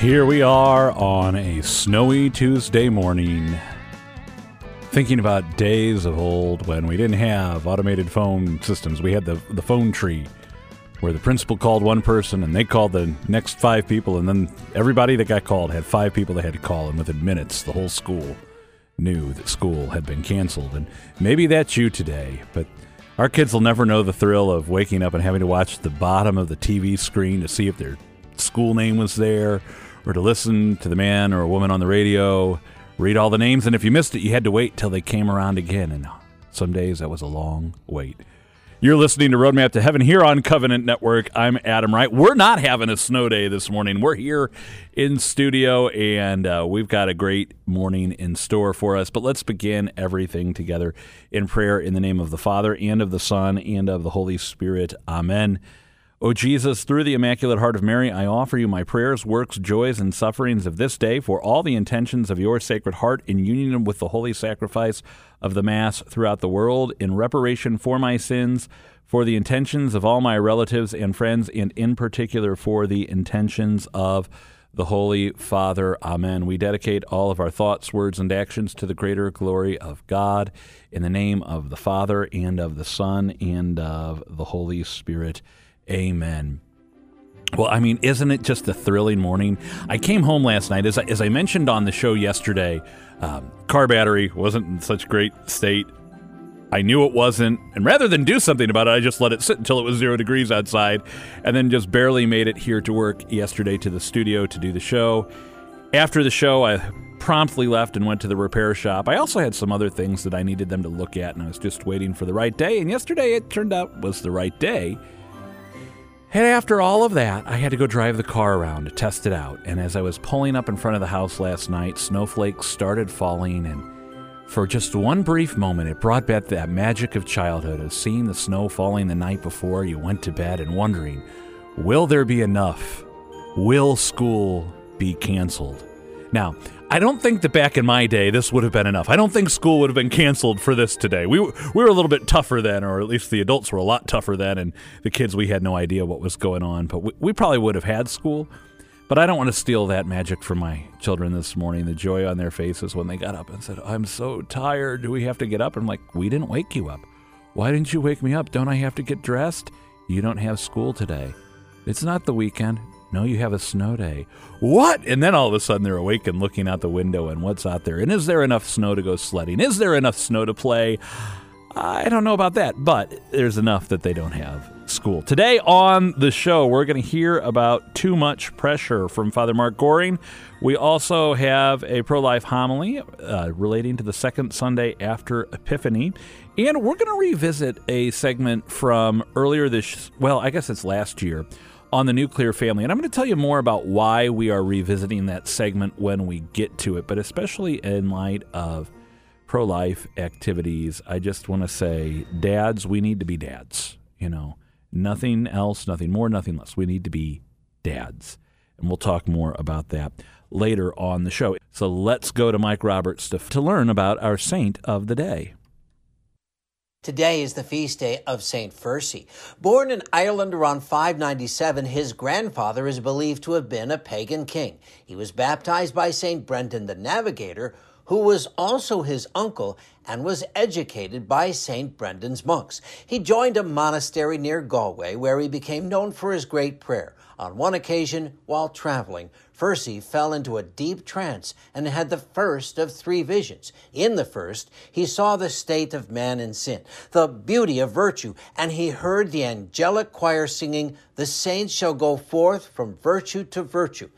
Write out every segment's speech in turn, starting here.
Here we are on a snowy Tuesday morning, thinking about days of old when we didn't have automated phone systems. We had the, the phone tree where the principal called one person and they called the next five people, and then everybody that got called had five people they had to call, and within minutes, the whole school knew that school had been canceled. And maybe that's you today, but our kids will never know the thrill of waking up and having to watch the bottom of the TV screen to see if their school name was there or to listen to the man or a woman on the radio, read all the names, and if you missed it, you had to wait till they came around again. And some days that was a long wait. You're listening to Roadmap to Heaven here on Covenant Network. I'm Adam Wright. We're not having a snow day this morning. We're here in studio, and uh, we've got a great morning in store for us. But let's begin everything together in prayer in the name of the Father, and of the Son, and of the Holy Spirit. Amen. O Jesus, through the Immaculate Heart of Mary, I offer you my prayers, works, joys, and sufferings of this day for all the intentions of your Sacred Heart in union with the holy sacrifice of the Mass throughout the world, in reparation for my sins, for the intentions of all my relatives and friends, and in particular for the intentions of the Holy Father. Amen. We dedicate all of our thoughts, words, and actions to the greater glory of God in the name of the Father and of the Son and of the Holy Spirit. Amen. Well, I mean, isn't it just a thrilling morning? I came home last night, as I, as I mentioned on the show yesterday. Um, car battery wasn't in such great state. I knew it wasn't, and rather than do something about it, I just let it sit until it was zero degrees outside, and then just barely made it here to work yesterday to the studio to do the show. After the show, I promptly left and went to the repair shop. I also had some other things that I needed them to look at, and I was just waiting for the right day. And yesterday, it turned out was the right day. And after all of that, I had to go drive the car around to test it out. And as I was pulling up in front of the house last night, snowflakes started falling. And for just one brief moment, it brought back that magic of childhood of seeing the snow falling the night before you went to bed and wondering, will there be enough? Will school be canceled? Now, I don't think that back in my day this would have been enough. I don't think school would have been canceled for this today. We were, we were a little bit tougher then, or at least the adults were a lot tougher then, and the kids we had no idea what was going on. But we, we probably would have had school. But I don't want to steal that magic from my children this morning. The joy on their faces when they got up and said, "I'm so tired. Do we have to get up?" I'm like, "We didn't wake you up. Why didn't you wake me up? Don't I have to get dressed? You don't have school today. It's not the weekend. No, you have a snow day. What? And then all of a sudden they're awake and looking out the window and what's out there. And is there enough snow to go sledding? Is there enough snow to play? I don't know about that, but there's enough that they don't have school. Today on the show, we're going to hear about too much pressure from Father Mark Goring. We also have a pro life homily uh, relating to the second Sunday after Epiphany. And we're going to revisit a segment from earlier this, well, I guess it's last year on the nuclear family. And I'm going to tell you more about why we are revisiting that segment when we get to it, but especially in light of pro life activities, I just want to say, dads, we need to be dads. You know, nothing else, nothing more, nothing less. We need to be dads. And we'll talk more about that later on the show. So let's go to Mike Roberts to, to learn about our saint of the day. Today is the feast day of St. Fursey. Born in Ireland around 597, his grandfather is believed to have been a pagan king. He was baptized by St. Brendan the Navigator, who was also his uncle and was educated by St. Brendan's monks. He joined a monastery near Galway where he became known for his great prayer. On one occasion, while traveling, Fursey fell into a deep trance and had the first of three visions. In the first, he saw the state of man in sin, the beauty of virtue, and he heard the angelic choir singing, The saints shall go forth from virtue to virtue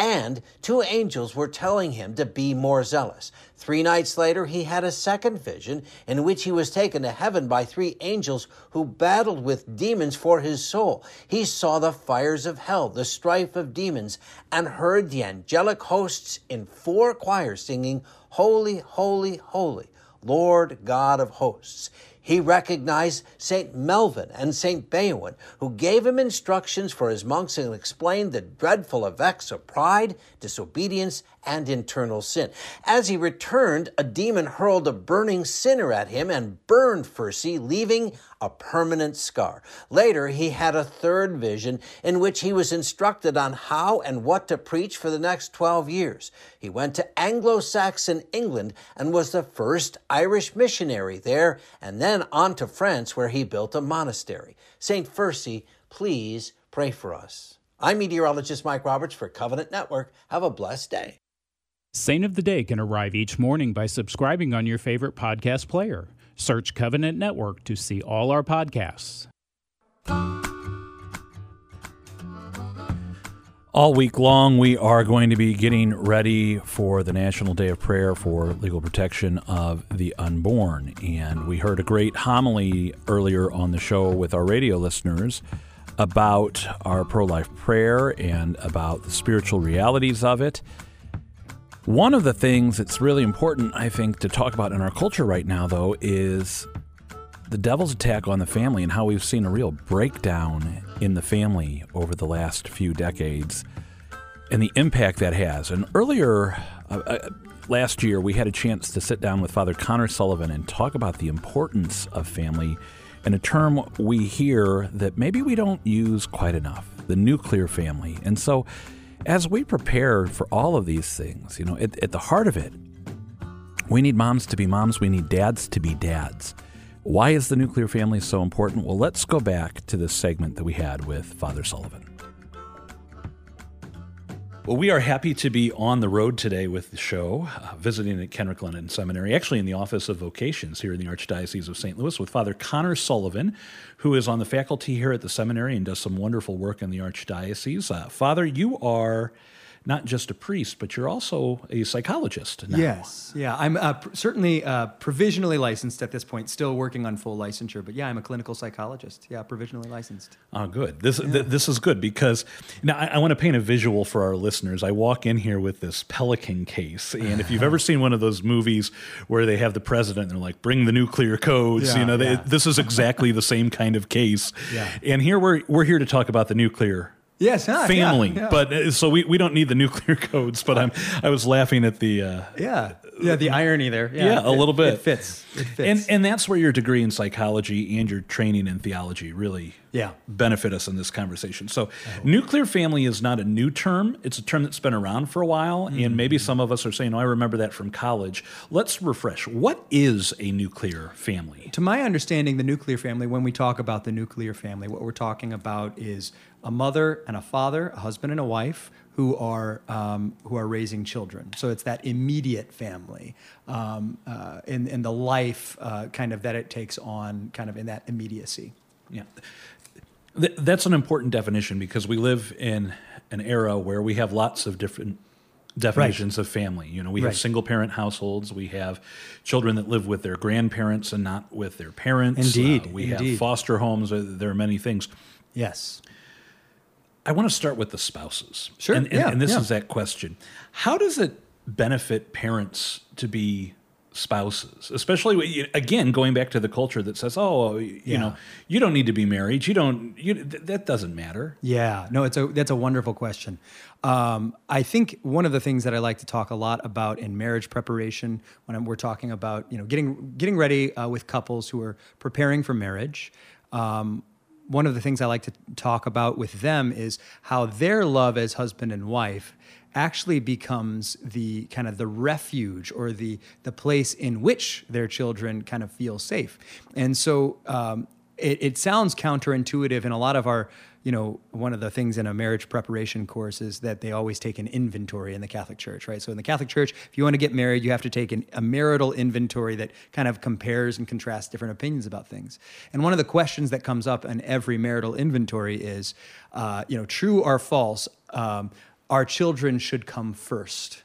and two angels were telling him to be more zealous. Three nights later, he had a second vision in which he was taken to heaven by three angels who battled with demons for his soul. He saw the fires of hell, the strife of demons, and heard the angelic hosts in four choirs singing, Holy, Holy, Holy, Lord God of hosts. He recognized St. Meldan and St. Beoan, who gave him instructions for his monks and explained the dreadful effects of pride, disobedience, and internal sin. As he returned, a demon hurled a burning sinner at him and burned Fursey, leaving a permanent scar. Later, he had a third vision in which he was instructed on how and what to preach for the next 12 years. He went to Anglo Saxon England and was the first Irish missionary there, and then on to France, where he built a monastery. St. Fursey, please pray for us. I'm meteorologist Mike Roberts for Covenant Network. Have a blessed day. Saint of the Day can arrive each morning by subscribing on your favorite podcast player. Search Covenant Network to see all our podcasts. All week long, we are going to be getting ready for the National Day of Prayer for Legal Protection of the Unborn. And we heard a great homily earlier on the show with our radio listeners about our pro life prayer and about the spiritual realities of it. One of the things that's really important, I think, to talk about in our culture right now, though, is the devil's attack on the family and how we've seen a real breakdown in the family over the last few decades and the impact that has. And earlier uh, uh, last year, we had a chance to sit down with Father Connor Sullivan and talk about the importance of family and a term we hear that maybe we don't use quite enough the nuclear family. And so, as we prepare for all of these things, you know, at, at the heart of it, we need moms to be moms, we need dads to be dads. Why is the nuclear family so important? Well, let's go back to this segment that we had with Father Sullivan. Well, we are happy to be on the road today with the show, uh, visiting at Kenrick Glennon Seminary, actually in the Office of Vocations here in the Archdiocese of St. Louis, with Father Connor Sullivan, who is on the faculty here at the seminary and does some wonderful work in the Archdiocese. Uh, Father, you are not just a priest, but you're also a psychologist now. Yes, yeah, I'm uh, pr- certainly uh, provisionally licensed at this point. Still working on full licensure, but yeah, I'm a clinical psychologist. Yeah, provisionally licensed. Oh, good. This yeah. th- this is good because now I, I want to paint a visual for our listeners. I walk in here with this pelican case, and if you've ever seen one of those movies where they have the president, and they're like, "Bring the nuclear codes," yeah, you know, yeah. this is exactly the same kind of case. Yeah. And here we're we're here to talk about the nuclear Yes, family. Yeah, yeah. But uh, so we, we don't need the nuclear codes. But I'm I was laughing at the uh, yeah yeah the irony there. Yeah, yeah a it, little bit. It fits. It fits. And and that's where your degree in psychology and your training in theology really yeah. benefit us in this conversation. So nuclear family is not a new term. It's a term that's been around for a while, mm-hmm. and maybe some of us are saying, "Oh, I remember that from college." Let's refresh. What is a nuclear family? To my understanding, the nuclear family. When we talk about the nuclear family, what we're talking about is a mother and a father, a husband and a wife who are um, who are raising children. So it's that immediate family um, uh, and, and the life uh, kind of that it takes on, kind of in that immediacy. Yeah, Th- that's an important definition because we live in an era where we have lots of different definitions right. of family. You know, we have single parent households. We have children that live with their grandparents and not with their parents. Indeed. Uh, we Indeed. have foster homes. There are many things. Yes. I want to start with the spouses. Sure. And, and, yeah, and this yeah. is that question. How does it benefit parents to be spouses especially again going back to the culture that says oh you yeah. know you don't need to be married you don't you that doesn't matter yeah no it's a that's a wonderful question um, i think one of the things that i like to talk a lot about in marriage preparation when we're talking about you know getting getting ready uh, with couples who are preparing for marriage um, one of the things I like to talk about with them is how their love as husband and wife actually becomes the kind of the refuge or the the place in which their children kind of feel safe. And so um, it, it sounds counterintuitive in a lot of our you know, one of the things in a marriage preparation course is that they always take an inventory in the Catholic Church, right? So in the Catholic Church, if you want to get married, you have to take an, a marital inventory that kind of compares and contrasts different opinions about things. And one of the questions that comes up in every marital inventory is, uh, you know, true or false, um, our children should come first.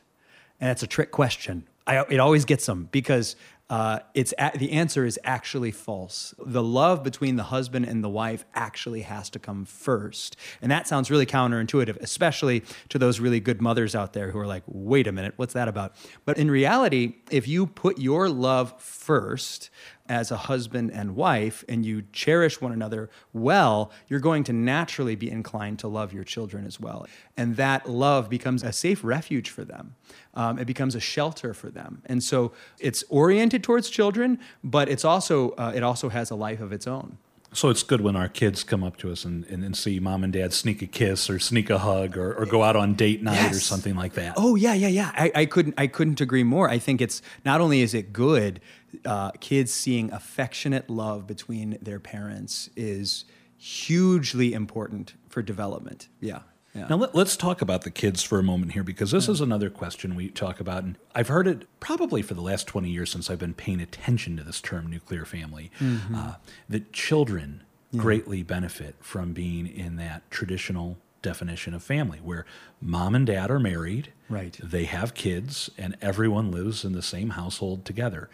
And that's a trick question. I, it always gets them because uh, it's a- the answer is actually false. The love between the husband and the wife actually has to come first, and that sounds really counterintuitive, especially to those really good mothers out there who are like, "Wait a minute, what's that about?" But in reality, if you put your love first, as a husband and wife and you cherish one another well, you're going to naturally be inclined to love your children as well. And that love becomes a safe refuge for them. Um, it becomes a shelter for them. And so it's oriented towards children, but it's also, uh, it also has a life of its own. So it's good when our kids come up to us and, and, and, see mom and dad sneak a kiss or sneak a hug or, or go out on date night yes. or something like that. Oh yeah, yeah, yeah. I, I, couldn't I couldn't agree more. I think it's not only is it good, uh, kids seeing affectionate love between their parents is hugely important for development. Yeah. Yeah. Now let, us talk about the kids for a moment here because this yeah. is another question we talk about, and I've heard it probably for the last twenty years since I've been paying attention to this term nuclear family. Mm-hmm. Uh, that children yeah. greatly benefit from being in that traditional definition of family where mom and dad are married, right? They have kids, and everyone lives in the same household together.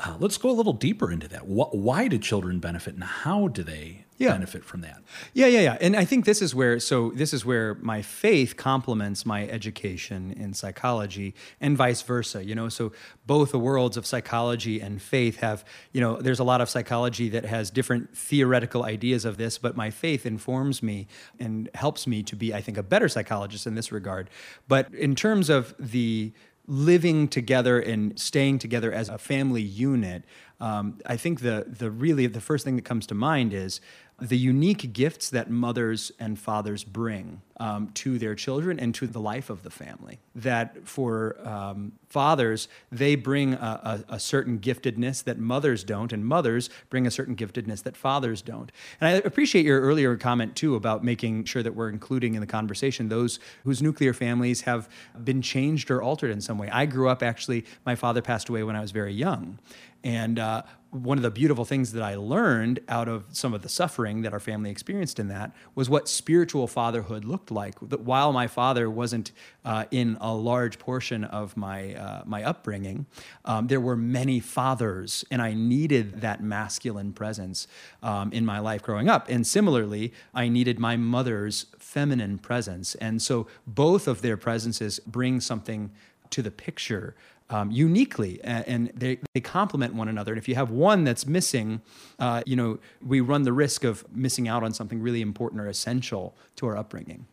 Uh, let's go a little deeper into that. Wh- why do children benefit, and how do they yeah. benefit from that? Yeah, yeah, yeah. And I think this is where so this is where my faith complements my education in psychology, and vice versa. You know, so both the worlds of psychology and faith have you know there's a lot of psychology that has different theoretical ideas of this, but my faith informs me and helps me to be, I think, a better psychologist in this regard. But in terms of the living together and staying together as a family unit, um, I think the the really the first thing that comes to mind is the unique gifts that mothers and fathers bring um, to their children and to the life of the family. That for um, fathers, they bring a, a, a, certain giftedness that mothers don't, and mothers bring a certain giftedness that fathers don't. And I appreciate your earlier comment, too, about making sure that we're including in the conversation those whose nuclear families have been changed or altered in some way. I grew up actually, my father passed away when I was very young. And uh, one of the beautiful things that I learned out of some of the suffering that our family experienced in that was what spiritual fatherhood looked like. That while my father wasn't uh, in a large portion of my uh, my upbringing, um, there were many fathers, and I needed that masculine presence um, in my life growing up. And similarly, I needed my mother's feminine presence, and so both of their presences bring something to the picture um, uniquely and, they, they complement one another. And if you have one that's missing, uh, you know, we run the risk of missing out on something really important or essential to our upbringing.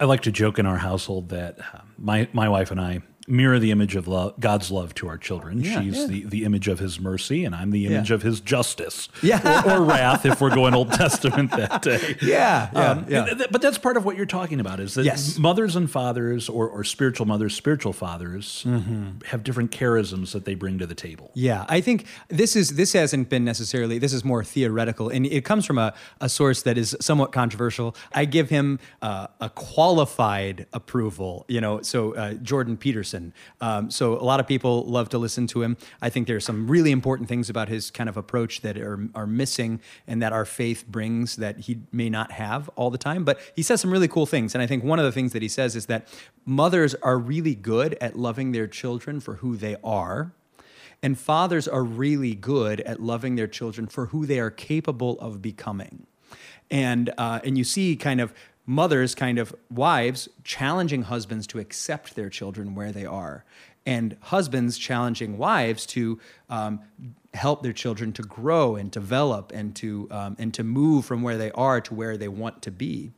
I like to joke in our household that uh, my, my wife and I mirror the image of love, God's love to our children. Yeah, She's yeah. the, the image of his mercy, and I'm the image yeah. of his justice. Yeah. Or, or, wrath, if we're going Old Testament that day. Yeah. Yeah, um, yeah. Th- but that's part of what you're talking about is that yes. mothers and fathers, or, or spiritual mothers, spiritual fathers, mm-hmm. have different charisms that they bring to the table. Yeah. I think this is this hasn't been necessarily, this is more theoretical, and it comes from a, a source that is somewhat controversial. I give him uh, a qualified approval, you know, so uh, Jordan Peterson um, so a lot of people love to listen to him. I think there are some really important things about his kind of approach that are, are missing and that our faith brings that he may not have all the time. But he says some really cool things. And I think one of the things that he says is that mothers are really good at loving their children for who they are. And fathers are really good at loving their children for who they are capable of becoming. And, uh, and you see kind of mothers, kind of wives, challenging husbands to accept their children where they are, and husbands challenging wives to um, help their children to grow and develop and to um, and to move from where they are to where they want to be.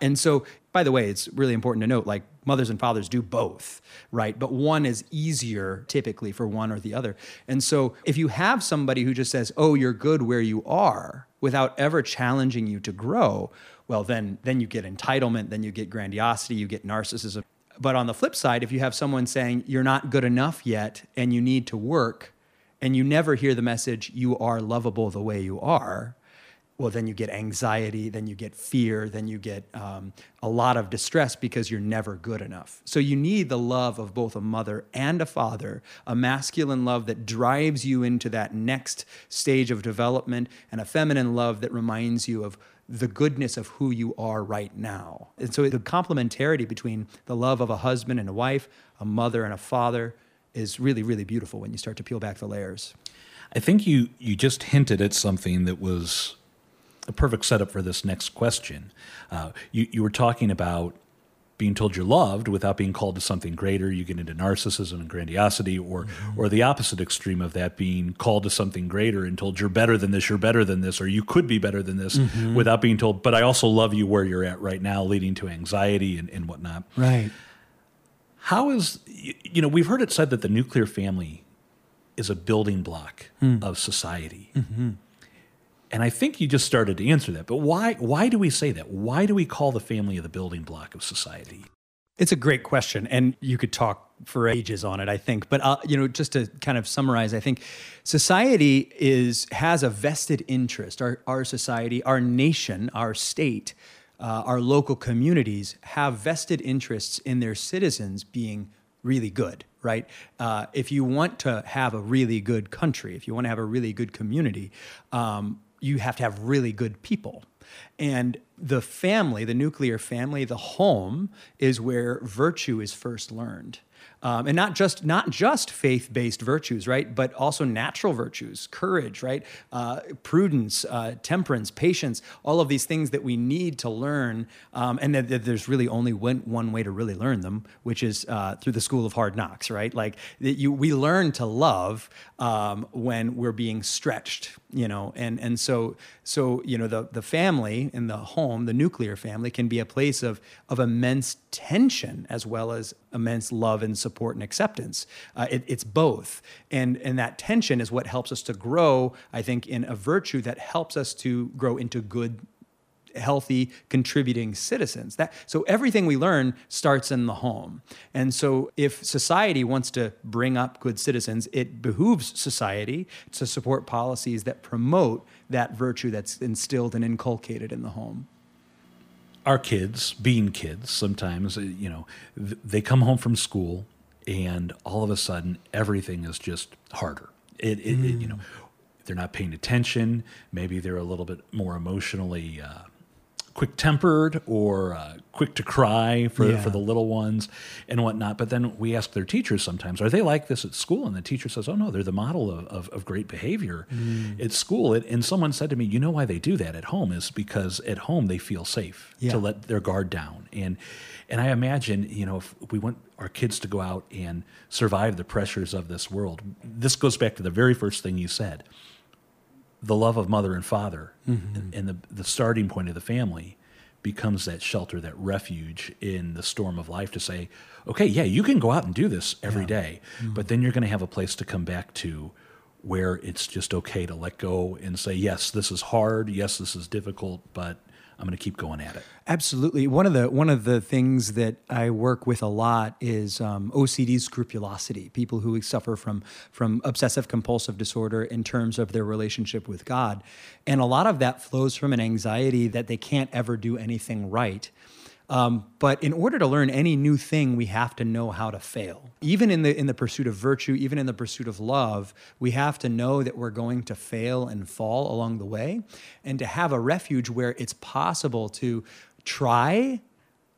And so, by the way, it's really important to note like mothers and fathers do both, right? But one is easier typically for one or the other. And so, if you have somebody who just says, "Oh, you're good where you are," without ever challenging you to grow, well, then then you get entitlement, then you get grandiosity, you get narcissism. But on the flip side, if you have someone saying you're not good enough yet and you need to work, and you never hear the message you are lovable the way you are, well, then you get anxiety, then you get fear, then you get um, a lot of distress because you're never good enough. So you need the love of both a mother and a father, a masculine love that drives you into that next stage of development, and a feminine love that reminds you of the goodness of who you are right now. And so the complementarity between the love of a husband and a wife, a mother and a father, is really, really beautiful when you start to peel back the layers. I think you you just hinted at something that was a perfect setup for this next question. Uh, you, you were talking about being told you're loved without being called to something greater. You get into narcissism and grandiosity, or mm-hmm. or the opposite extreme of that, being called to something greater and told you're better than this, you're better than this, or you could be better than this, mm-hmm. without being told. But I also love you where you're at right now, leading to anxiety and, and whatnot. Right. How is you know we've heard it said that the nuclear family is a building block mm. of society. Mm-hmm. And I think you just started to answer that. But why why do we say that? Why do we call the family the building block of society? It's a great question, and you could talk for ages on it. I think, but uh, you know, just to kind of summarize, I think society is has a vested interest. Our our society, our nation, our state, uh, our local communities have vested interests in their citizens being really good, right? Uh, if you want to have a really good country, if you want to have a really good community, um, you have to have really good people. And the family, the nuclear family, the home is where virtue is first learned um, and not just not just faith based virtues, right, but also natural virtues, courage, right, uh, prudence, uh, temperance, patience, all of these things that we need to learn, um, and that, that, there's really only one, one way to really learn them, which is uh, through the school of hard knocks, right? Like that you, we learn to love um, when we're being stretched, you know, and and so so you know the the family and the home, the nuclear family, can be a place of of immense tension as well as immense love and support and acceptance. Uh, it, it's both, and and that tension is what helps us to grow. I think in a virtue that helps us to grow into good healthy contributing citizens that so everything we learn starts in the home and so if society wants to bring up good citizens it behooves society to support policies that promote that virtue that's instilled and inculcated in the home our kids, being kids, sometimes, uh, you know, they come home from school and all of a sudden everything is just harder. It, it, mm. it you know, they're not paying attention. Maybe they're a little bit more emotionally uh, quick tempered or uh, quick to cry for, yeah. for the little ones and whatnot. But then we ask their teachers sometimes, are they like this at school? And the teacher says, oh no, they're the model of, of, of great behavior mm. at school. It, and someone said to me, you know why they do that at home is because at home they feel safe yeah. to let their guard down. And, and I imagine, you know, if we want our kids to go out and survive the pressures of this world, this goes back to the very first thing you said the love of mother and father mm-hmm. and the, the starting point of the family becomes that shelter, that refuge in the storm of life to say, okay, yeah, you can go out and do this every yeah. day, mm-hmm. but then you're going to have a place to come back to where it's just okay to let go and say, yes, this is hard. Yes, this is difficult, but I'm going to keep going at it. Absolutely. One of the one of the things that I work with a lot is um, OCD scrupulosity. People who suffer from from obsessive compulsive disorder in terms of their relationship with God, and a lot of that flows from an anxiety that they can't ever do anything right. Um, but in order to learn any new thing, we have to know how to fail. Even in the in the pursuit of virtue, even in the pursuit of love, we have to know that we're going to fail and fall along the way, and to have a refuge where it's possible to try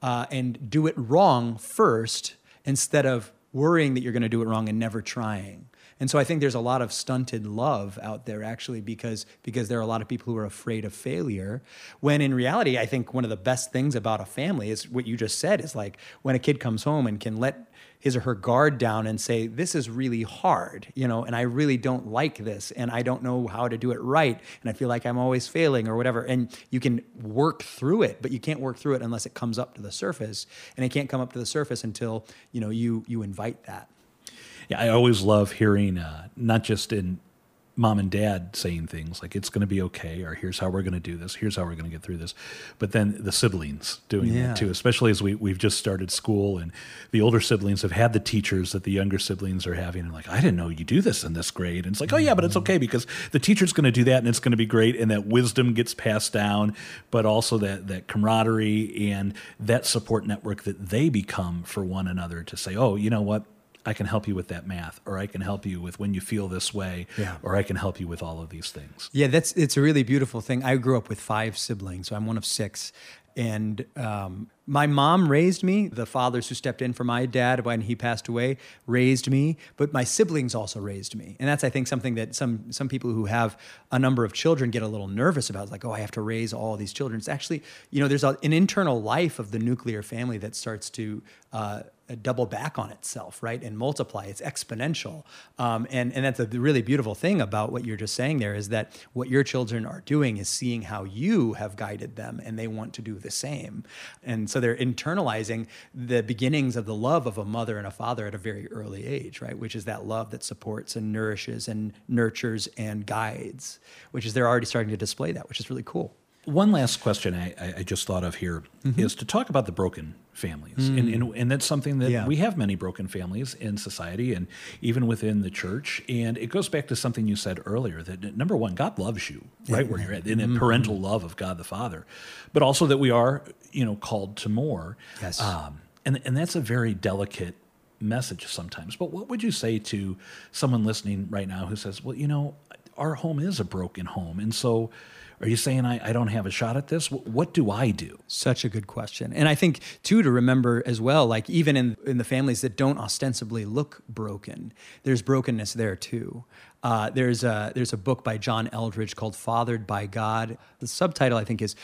uh, and do it wrong first instead of worrying that you're going to do it wrong and never trying. And so I think there's a lot of stunted love out there actually because because there are a lot of people who are afraid of failure. When in reality, I think one of the best things about a family is what you just said is like when a kid comes home and can let his or her guard down and say this is really hard you know and i really don't like this and i don't know how to do it right and i feel like i'm always failing or whatever and you can work through it but you can't work through it unless it comes up to the surface and it can't come up to the surface until you know you you invite that yeah, I always love hearing uh, not just in mom and dad saying things like it's going to be okay or here's how we're going to do this here's how we're going to get through this but then the siblings doing yeah. that too especially as we, we've just started school and the older siblings have had the teachers that the younger siblings are having and like i didn't know you do this in this grade and it's like oh yeah but it's okay because the teacher's going to do that and it's going to be great and that wisdom gets passed down but also that that camaraderie and that support network that they become for one another to say oh you know what I can help you with that math, or I can help you with when you feel this way, Yeah. or I can help you with all of these things. Yeah, that's it's a really beautiful thing. I grew up with five siblings, so I'm one of six, and um, my mom raised me. The fathers who stepped in for my dad when he passed away raised me, but my siblings also raised me, and that's I think something that some some people who have a number of children get a little nervous about. It's like, oh, I have to raise all these children. It's actually, you know, there's a, an internal life of the nuclear family that starts to uh, double back on itself, right, and multiply. It's exponential, um, and and that's a really beautiful thing about what you're just saying there is that what your children are doing is seeing how you have guided them, and they want to do the same, and so they're internalizing the beginnings of the love of a mother and a father at a very early age, right, which is that love that supports and nourishes and nurtures and guides, which is they're already starting to display that, which is really cool. One last question I, I- just thought of here is Mm-hmm. to talk about the broken families. And, and, and that's something that Mm. Yeah. we have many broken families in society and even within the church. And it goes back to something you said earlier that number one, God loves you right where you're at, in Mm-hmm. the parental love of God the Father, but also that we are, you know, called to more. Yes. Um, and, and that's a very delicate message sometimes. But what would you say to someone listening right now who says, well, you know, our home is a broken home. And so are you saying I, I don't have a shot at this? Wh- What do I do? Such a good question. And I think, too, to remember as well, like even in, in the families that don't ostensibly look broken, there's brokenness there, too. Uh, there's, a, there's a book by John Eldredge called Fathered by God. The subtitle, I think, is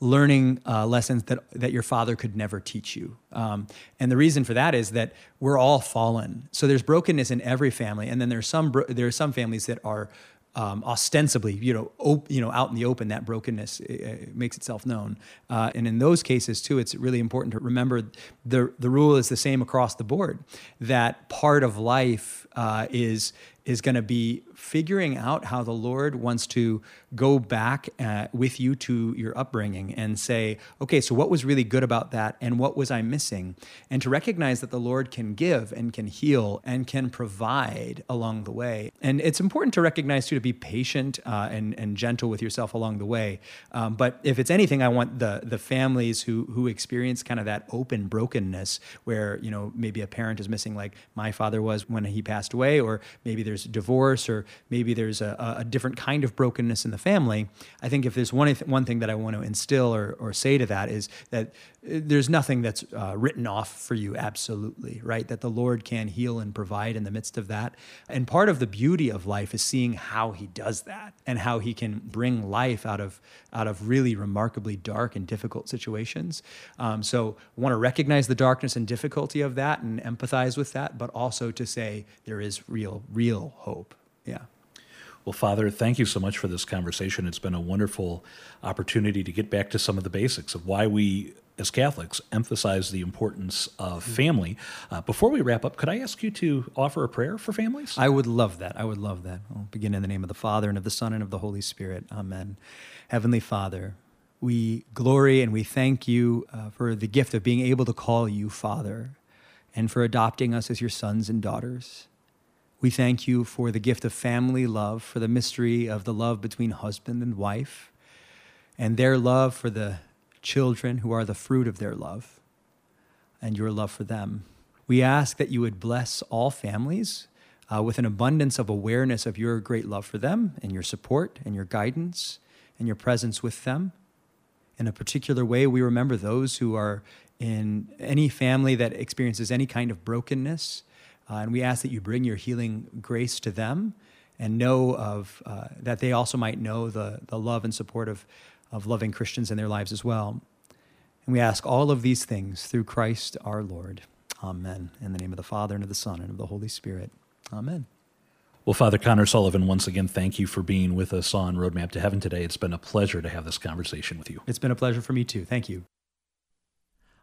learning uh, lessons that, that your father could never teach you. Um, and the reason for that is that we're all fallen. So there's brokenness in every family. And then there's some, bro- there are some families that are um, ostensibly, you know, op- you know, out in the open, that brokenness uh, makes itself known. Uh, and in those cases too, it's really important to remember the the rule is the same across the board. That part of life uh, is is going to be figuring out how the Lord wants to go back uh, with you to your upbringing and say, okay, so what was really good about that, and what was I missing, and to recognize that the Lord can give and can heal and can provide along the way. And it's important to recognize too to be patient uh, and and gentle with yourself along the way. Um, but if it's anything, I want the the families who who experience kind of that open brokenness, where you know maybe a parent is missing, like my father was when he passed away, or maybe there's divorce, or maybe there's a, a different kind of brokenness in the family. I think if there's one one thing that I want to instill or or say to that is that uh, there's nothing that's uh, written off for you, absolutely, right? That the Lord can heal and provide in the midst of that. And part of the beauty of life is seeing how He does that and how He can bring life out of out of really remarkably dark and difficult situations. Um, so, want to recognize the darkness and difficulty of that and empathize with that, but also to say there is real, real hope. Yeah. Well, Father, thank you so much for this conversation. It's been a wonderful opportunity to get back to some of the basics of why we, as Catholics, emphasize the importance of family. Uh, before we wrap up, could I ask you to offer a prayer for families? I would love that. I would love that. I'll begin in the name of the Father and of the Son and of the Holy Spirit. Amen. Heavenly Father, we glory and we thank you uh, for the gift of being able to call you Father and for adopting us as your sons and daughters. We thank you for the gift of family love, for the mystery of the love between husband and wife, and their love for the children who are the fruit of their love, and your love for them. We ask that you would bless all families uh, with an abundance of awareness of your great love for them, and your support, and your guidance, and your presence with them. In a particular way, we remember those who are in any family that experiences any kind of brokenness. Uh, and we ask that you bring your healing grace to them and know of uh, that they also might know the, the love and support of, of loving Christians in their lives as well. And we ask all of these things through Christ our Lord. Amen. In the name of the Father, and of the Son, and of the Holy Spirit. Amen. Well, Father Connor Sullivan, once again, thank you for being with us on Roadmap to Heaven today. It's been a pleasure to have this conversation with you. It's been a pleasure for me too. Thank you.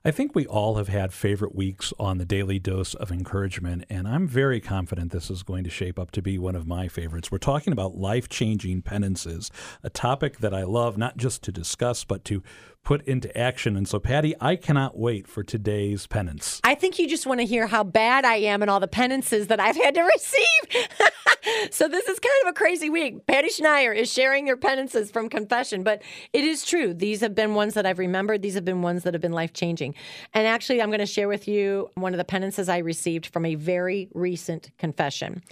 I think we all have had favorite weeks on the Daily Dose of Encouragement, and I'm very confident this is going to shape up to be one of my favorites. We're talking about life changing penances, a topic that I love not just to discuss, but to put into action. And so, Patty, I cannot wait for today's penance. I think you just want to hear how bad I am and all the penances that I've had to receive. so this is kind of a crazy week. Patty Schneier is sharing her penances from confession, but it is true. These have been ones that I've remembered. These have been ones that have been life changing. And actually, I'm going to share with you one of the penances I received from a very recent confession.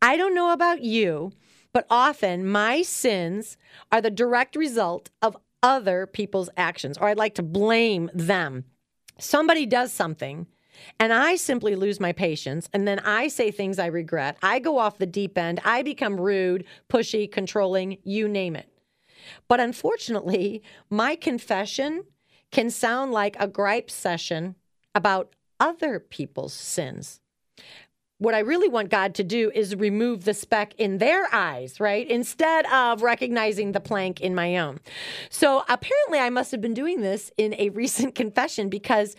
I don't know about you, but often my sins are the direct result of other people's actions, or I'd like to blame them. Somebody does something and I simply lose my patience. And then I say things I regret. I go off the deep end. I become rude, pushy, controlling, you name it. But unfortunately, my confession can sound like a gripe session about other people's sins. What I really want God to do is remove the speck in their eyes, right? Instead of recognizing the plank in my own. So apparently, I must have been doing this in a recent confession because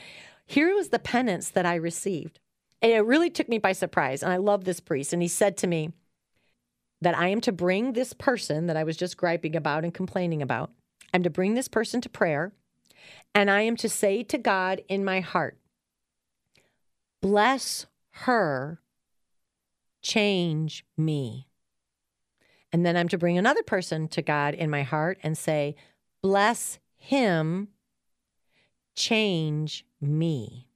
here was the penance that I received. And it really took me by surprise. And I love this priest. And he said to me that I am to bring this person that I was just griping about and complaining about, I'm to bring this person to prayer. And I am to say to God in my heart, bless her, change me. And then I'm to bring another person to God in my heart and say, bless him, change me.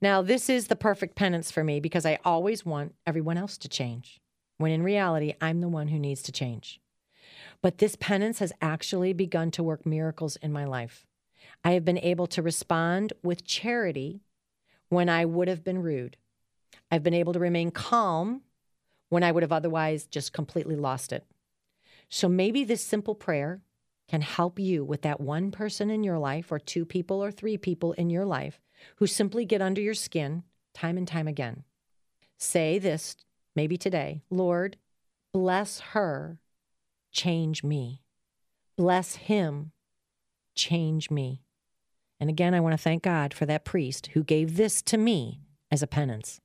Now, this is the perfect penance for me because I always want everyone else to change, when in reality, I'm the one who needs to change. But this penance has actually begun to work miracles in my life. I have been able to respond with charity when I would have been rude. I've been able to remain calm when I would have otherwise just completely lost it. So maybe this simple prayer can help you with that one person in your life, or two people, or three people in your life who simply get under your skin time and time again. Say this maybe today Lord, bless her, change me. Bless him, change me. And again, I want to thank God for that priest who gave this to me as a penance.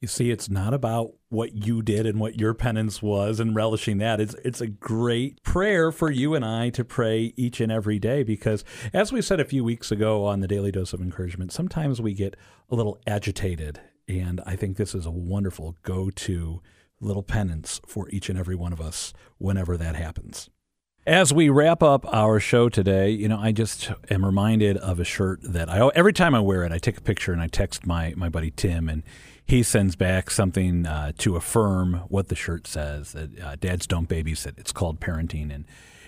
You see, it's not about what you did and what your penance was and relishing that. It's it's a great prayer for you and I to pray each and every day because as we said a few weeks ago on the Daily Dose of Encouragement, sometimes we get a little agitated. And I think this is a wonderful go to little penance for each and every one of us whenever that happens. As we wrap up our show today, you know, I just am reminded of a shirt that I every time I wear it, I take a picture and I text my my buddy Tim, and he sends back something uh, to affirm what the shirt says that uh, dads don't babysit. It's called parenting, and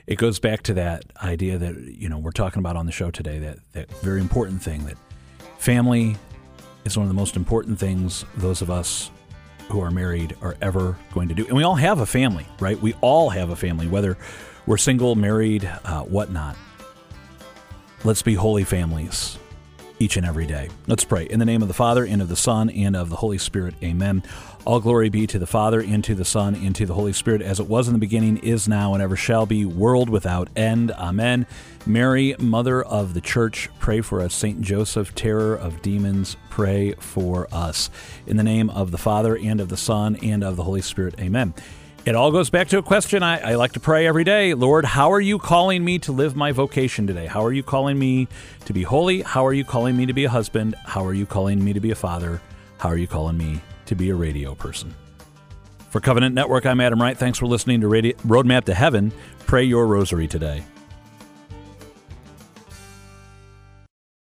it goes back to that idea that you know we're talking about on the show today. That that very important thing that family is one of the most important things those of us who are married are ever going to do. And we all have a family, right? We all have a family, whether we're single, married, uh, whatnot. Let's be holy families each and every day. Let's pray. In the name of the Father, and of the Son, and of the Holy Spirit. Amen. All glory be to the Father, and to the Son, and to the Holy Spirit, as it was in the beginning, is now, and ever shall be, world without end. Amen. Mary, Mother of the Church, pray for us. Saint Joseph, terror of demons, pray for us. In the name of the Father, and of the Son, and of the Holy Spirit. Amen. It all goes back to a question I, I, like to pray every day Lord, how are you calling me to live my vocation today? How are you calling me to be holy? How are you calling me to be a husband? How are you calling me to be a father? How are you calling me to be a radio person? For Covenant Network, I'm Adam Wright. Thanks for listening to radio, Roadmap to Heaven. Pray your rosary today.